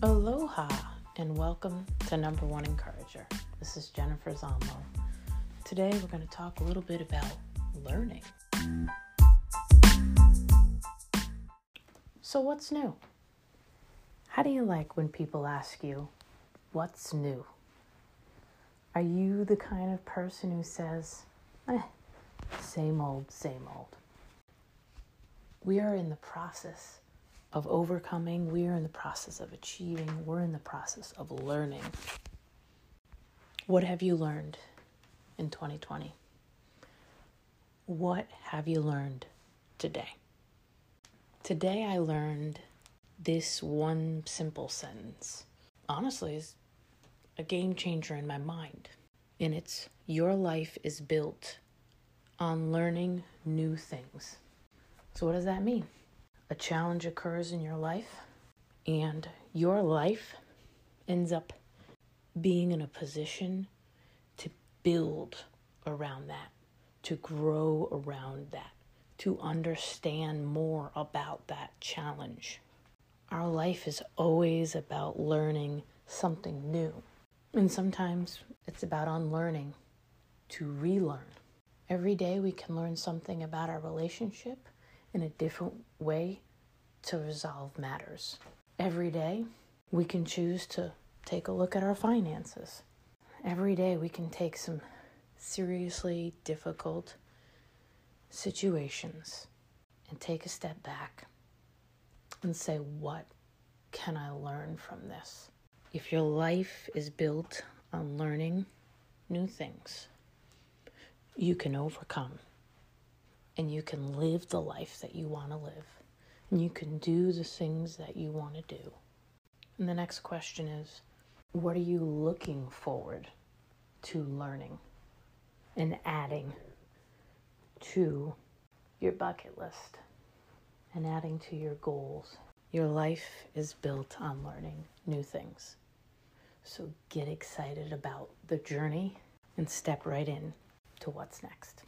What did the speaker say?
Aloha and welcome to Number One Encourager. This is Jennifer Zamo. Today we're going to talk a little bit about learning. So, what's new? How do you like when people ask you, What's new? Are you the kind of person who says, eh, same old, same old? We are in the process of overcoming, we are in the process of achieving, we're in the process of learning. What have you learned in 2020? What have you learned today? Today I learned this one simple sentence. Honestly, is a game changer in my mind. And it's your life is built on learning new things. So, what does that mean? A challenge occurs in your life and your life ends up being in a position to build around that, to grow around that, to understand more about that challenge. Our life is always about learning something new. And sometimes it's about unlearning to relearn. Every day we can learn something about our relationship in a different way to resolve matters. Every day, we can choose to take a look at our finances. Every day, we can take some seriously difficult situations and take a step back and say, What can I learn from this? If your life is built on learning new things, you can overcome and you can live the life that you want to live. And you can do the things that you want to do. And the next question is what are you looking forward to learning and adding to your bucket list and adding to your goals? Your life is built on learning new things. So get excited about the journey and step right in to what's next.